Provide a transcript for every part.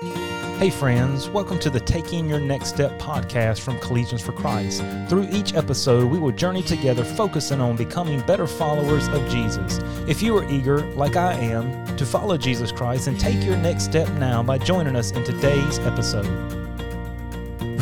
Hey, friends, welcome to the Taking Your Next Step podcast from Collegians for Christ. Through each episode, we will journey together focusing on becoming better followers of Jesus. If you are eager, like I am, to follow Jesus Christ and take your next step now by joining us in today's episode.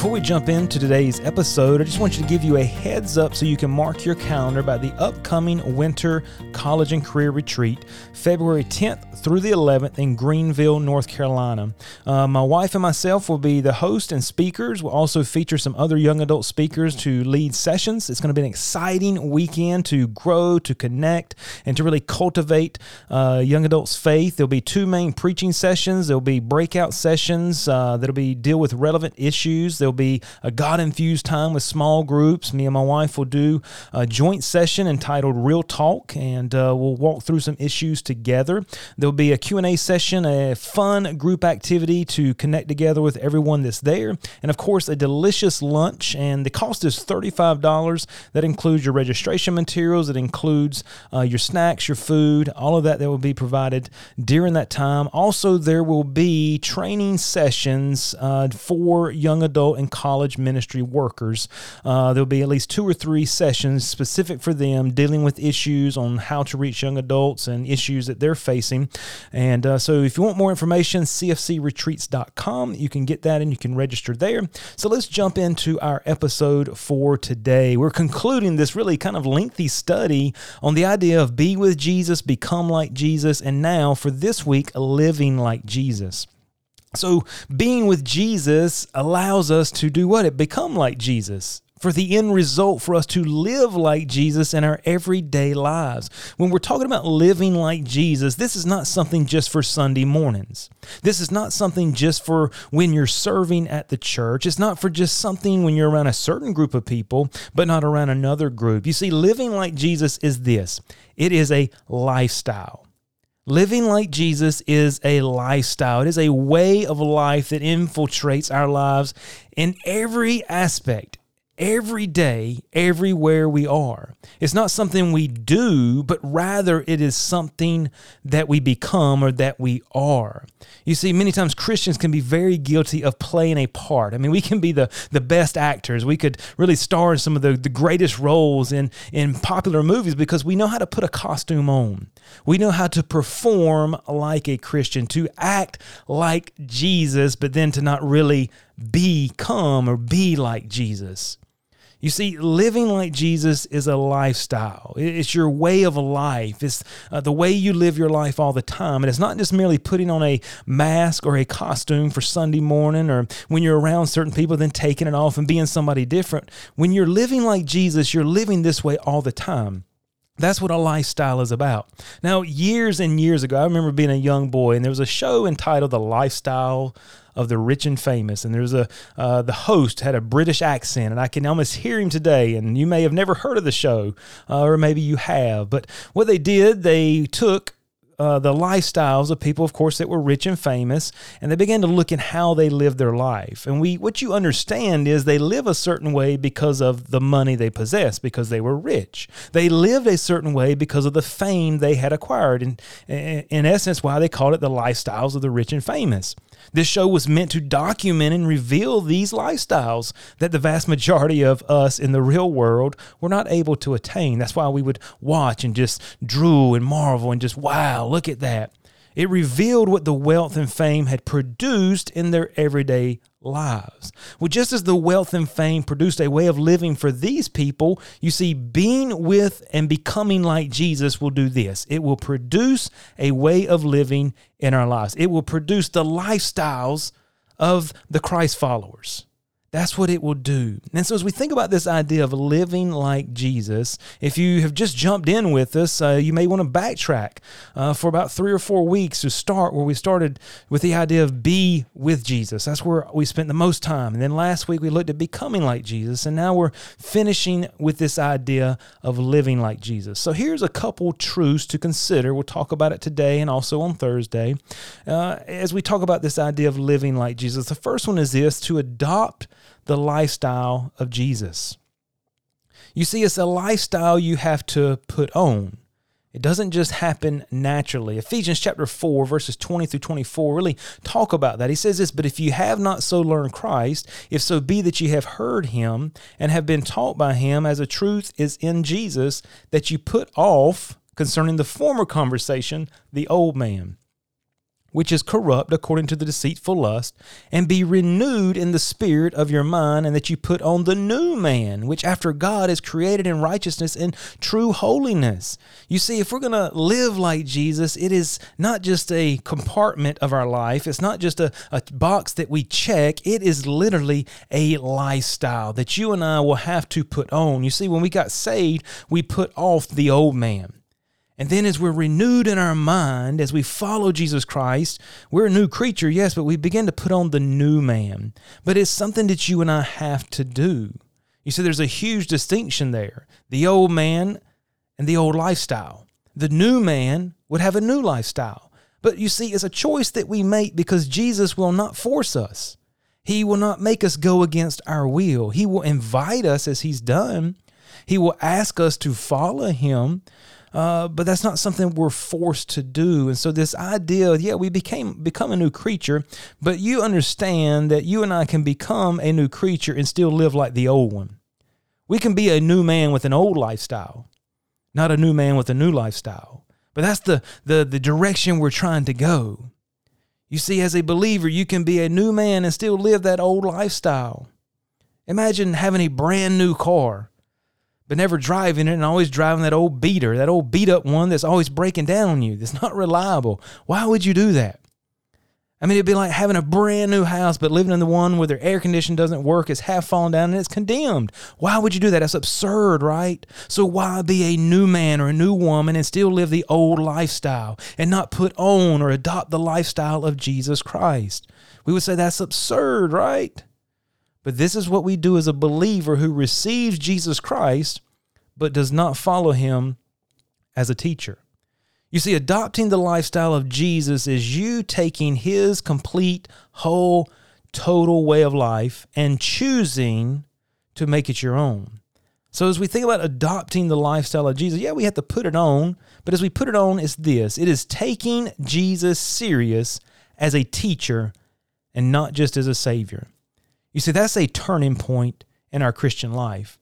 Before we jump into today's episode, I just want you to give you a heads up so you can mark your calendar about the upcoming Winter College and Career Retreat, February 10th through the 11th in Greenville, North Carolina. Uh, my wife and myself will be the host and speakers. We'll also feature some other young adult speakers to lead sessions. It's going to be an exciting weekend to grow, to connect, and to really cultivate uh, young adults' faith. There'll be two main preaching sessions. There'll be breakout sessions uh, that'll be deal with relevant issues. There'll be a God infused time with small groups. Me and my wife will do a joint session entitled Real Talk, and uh, we'll walk through some issues together. There'll be a Q&A session, a fun group activity to connect together with everyone that's there, and of course, a delicious lunch. And the cost is $35. That includes your registration materials. It includes uh, your snacks, your food, all of that that will be provided during that time. Also, there will be training sessions uh, for young adult and college ministry workers. Uh, there'll be at least two or three sessions specific for them dealing with issues on how to reach young adults and issues that they're facing. And uh, so if you want more information, cfcretreats.com, you can get that and you can register there. So let's jump into our episode for today. We're concluding this really kind of lengthy study on the idea of be with Jesus, become like Jesus, and now for this week, living like Jesus. So, being with Jesus allows us to do what? It become like Jesus. For the end result, for us to live like Jesus in our everyday lives. When we're talking about living like Jesus, this is not something just for Sunday mornings. This is not something just for when you're serving at the church. It's not for just something when you're around a certain group of people, but not around another group. You see, living like Jesus is this it is a lifestyle. Living like Jesus is a lifestyle. It is a way of life that infiltrates our lives in every aspect, every day, everywhere we are. It's not something we do, but rather it is something that we become or that we are. You see, many times Christians can be very guilty of playing a part. I mean, we can be the, the best actors. We could really star in some of the, the greatest roles in, in popular movies because we know how to put a costume on. We know how to perform like a Christian, to act like Jesus, but then to not really become or be like Jesus. You see, living like Jesus is a lifestyle. It's your way of life. It's uh, the way you live your life all the time. And it's not just merely putting on a mask or a costume for Sunday morning or when you're around certain people, then taking it off and being somebody different. When you're living like Jesus, you're living this way all the time. That's what a lifestyle is about. Now, years and years ago, I remember being a young boy, and there was a show entitled The Lifestyle of the Rich and Famous. And there's a uh, the host had a British accent, and I can almost hear him today. And you may have never heard of the show, uh, or maybe you have. But what they did, they took uh, the lifestyles of people, of course, that were rich and famous, and they began to look at how they lived their life. And we, what you understand is they live a certain way because of the money they possess, because they were rich. They lived a certain way because of the fame they had acquired. And in essence, why they called it the lifestyles of the rich and famous. This show was meant to document and reveal these lifestyles that the vast majority of us in the real world were not able to attain. That's why we would watch and just drool and marvel and just, wow, look at that. It revealed what the wealth and fame had produced in their everyday lives. Well, just as the wealth and fame produced a way of living for these people, you see, being with and becoming like Jesus will do this it will produce a way of living in our lives, it will produce the lifestyles of the Christ followers. That's what it will do. And so, as we think about this idea of living like Jesus, if you have just jumped in with us, uh, you may want to backtrack uh, for about three or four weeks to start where we started with the idea of be with Jesus. That's where we spent the most time. And then last week we looked at becoming like Jesus. And now we're finishing with this idea of living like Jesus. So, here's a couple truths to consider. We'll talk about it today and also on Thursday uh, as we talk about this idea of living like Jesus. The first one is this to adopt the lifestyle of Jesus. You see, it's a lifestyle you have to put on. It doesn't just happen naturally. Ephesians chapter 4, verses 20 through 24 really talk about that. He says this, But if you have not so learned Christ, if so be that you have heard him and have been taught by him as a truth is in Jesus, that you put off concerning the former conversation the old man which is corrupt according to the deceitful lust, and be renewed in the spirit of your mind, and that you put on the new man, which after God is created in righteousness and true holiness. You see, if we're going to live like Jesus, it is not just a compartment of our life, it's not just a, a box that we check, it is literally a lifestyle that you and I will have to put on. You see, when we got saved, we put off the old man. And then, as we're renewed in our mind, as we follow Jesus Christ, we're a new creature, yes, but we begin to put on the new man. But it's something that you and I have to do. You see, there's a huge distinction there the old man and the old lifestyle. The new man would have a new lifestyle. But you see, it's a choice that we make because Jesus will not force us. He will not make us go against our will. He will invite us as He's done. He will ask us to follow Him, uh, but that's not something we're forced to do. And so this idea, yeah, we became become a new creature, but you understand that you and I can become a new creature and still live like the old one. We can be a new man with an old lifestyle, not a new man with a new lifestyle. But that's the the the direction we're trying to go. You see, as a believer, you can be a new man and still live that old lifestyle. Imagine having a brand new car but never driving it and always driving that old beater, that old beat up one that's always breaking down on you, that's not reliable. Why would you do that? I mean, it'd be like having a brand new house, but living in the one where their air condition doesn't work, it's half fallen down, and it's condemned. Why would you do that? That's absurd, right? So, why be a new man or a new woman and still live the old lifestyle and not put on or adopt the lifestyle of Jesus Christ? We would say that's absurd, right? But this is what we do as a believer who receives Jesus Christ but does not follow him as a teacher. You see, adopting the lifestyle of Jesus is you taking his complete, whole, total way of life and choosing to make it your own. So, as we think about adopting the lifestyle of Jesus, yeah, we have to put it on, but as we put it on, it's this it is taking Jesus serious as a teacher and not just as a savior. You see, that's a turning point in our Christian life.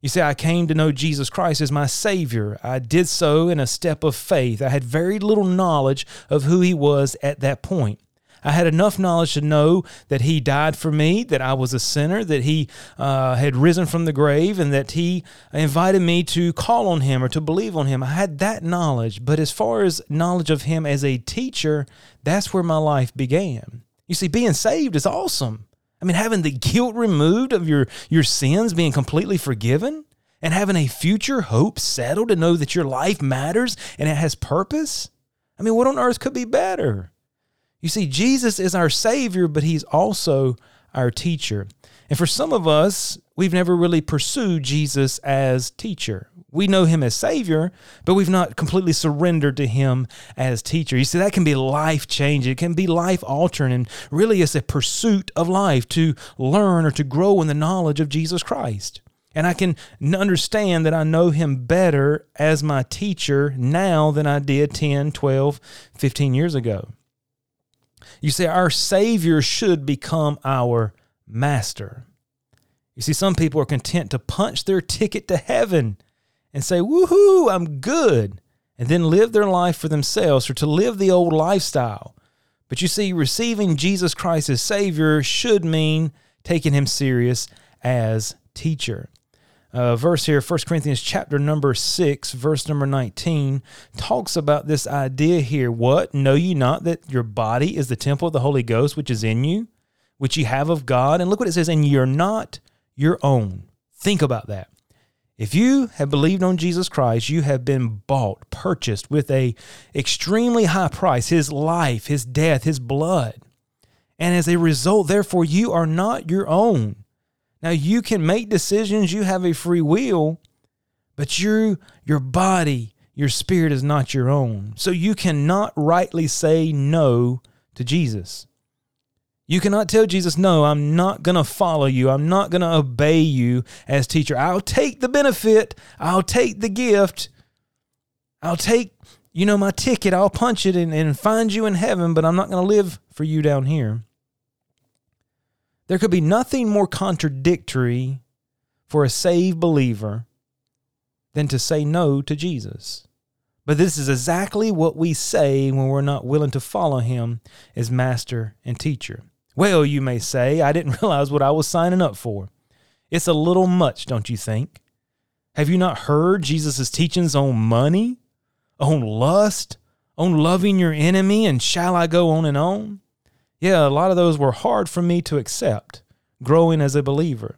You see, I came to know Jesus Christ as my Savior. I did so in a step of faith. I had very little knowledge of who He was at that point. I had enough knowledge to know that He died for me, that I was a sinner, that He uh, had risen from the grave, and that He invited me to call on Him or to believe on Him. I had that knowledge. But as far as knowledge of Him as a teacher, that's where my life began. You see, being saved is awesome. I mean, having the guilt removed of your, your sins, being completely forgiven, and having a future hope settled to know that your life matters and it has purpose. I mean, what on earth could be better? You see, Jesus is our Savior, but He's also our teacher. And for some of us, we've never really pursued Jesus as teacher. We know him as Savior, but we've not completely surrendered to him as teacher. You see, that can be life changing. It can be life altering. And really, it's a pursuit of life to learn or to grow in the knowledge of Jesus Christ. And I can understand that I know him better as my teacher now than I did 10, 12, 15 years ago. You see, our Savior should become our master. You see, some people are content to punch their ticket to heaven and say, woohoo, I'm good, and then live their life for themselves or to live the old lifestyle. But you see, receiving Jesus Christ as Savior should mean taking Him serious as teacher. Uh, verse here, 1 Corinthians chapter number 6, verse number 19, talks about this idea here. What? Know you not that your body is the temple of the Holy Ghost, which is in you, which you have of God? And look what it says, and you're not your own. Think about that. If you have believed on Jesus Christ, you have been bought, purchased with a extremely high price, his life, his death, his blood. And as a result, therefore, you are not your own. Now you can make decisions, you have a free will, but you your body, your spirit is not your own. So you cannot rightly say no to Jesus. You cannot tell Jesus, No, I'm not going to follow you. I'm not going to obey you as teacher. I'll take the benefit, I'll take the gift. I'll take, you know, my ticket, I'll punch it and, and find you in heaven, but I'm not going to live for you down here. There could be nothing more contradictory for a saved believer than to say no to Jesus. But this is exactly what we say when we're not willing to follow him as master and teacher. Well, you may say, I didn't realize what I was signing up for. It's a little much, don't you think? Have you not heard Jesus' teachings on money, on lust, on loving your enemy, and shall I go on and on? Yeah, a lot of those were hard for me to accept growing as a believer.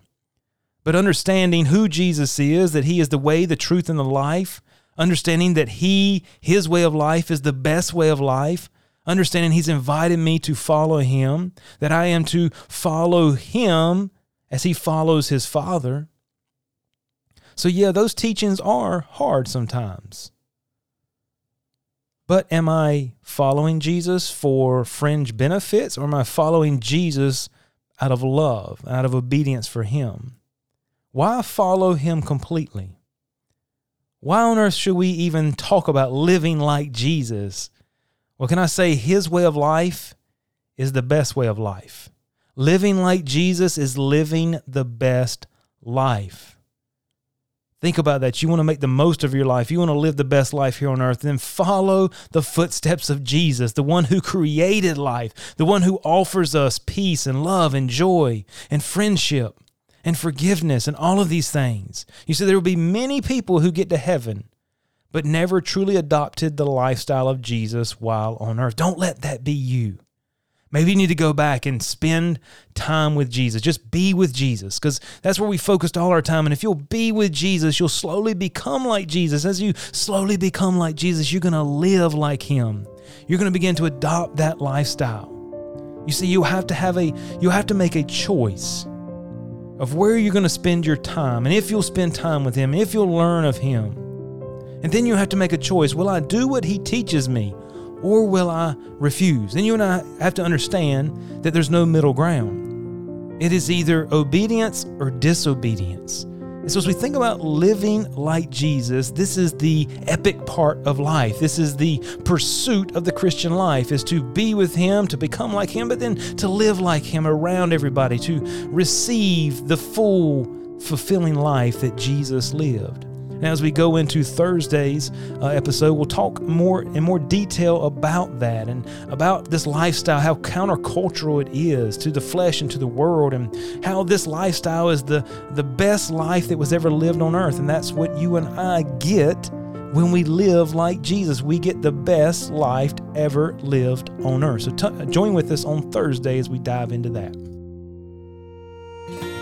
But understanding who Jesus is, that he is the way, the truth, and the life, understanding that he, his way of life is the best way of life, understanding he's invited me to follow him, that I am to follow him as he follows his Father. So, yeah, those teachings are hard sometimes. But am I following Jesus for fringe benefits or am I following Jesus out of love, out of obedience for him? Why follow him completely? Why on earth should we even talk about living like Jesus? Well, can I say his way of life is the best way of life? Living like Jesus is living the best life. Think about that. You want to make the most of your life. You want to live the best life here on earth. Then follow the footsteps of Jesus, the one who created life, the one who offers us peace and love and joy and friendship and forgiveness and all of these things. You see, there will be many people who get to heaven but never truly adopted the lifestyle of Jesus while on earth. Don't let that be you. Maybe you need to go back and spend time with Jesus. Just be with Jesus because that's where we focused all our time. And if you'll be with Jesus, you'll slowly become like Jesus. As you slowly become like Jesus, you're going to live like him. You're going to begin to adopt that lifestyle. You see, you have to have a you have to make a choice of where you're going to spend your time and if you'll spend time with him, if you'll learn of him. And then you have to make a choice. Will I do what he teaches me? or will I refuse? Then you and I have to understand that there's no middle ground. It is either obedience or disobedience. And so, as we think about living like Jesus, this is the epic part of life. This is the pursuit of the Christian life: is to be with Him, to become like Him, but then to live like Him around everybody, to receive the full, fulfilling life that Jesus lived. Now, as we go into Thursday's uh, episode, we'll talk more in more detail about that and about this lifestyle, how countercultural it is to the flesh and to the world, and how this lifestyle is the, the best life that was ever lived on earth. And that's what you and I get when we live like Jesus. We get the best life ever lived on earth. So t- join with us on Thursday as we dive into that.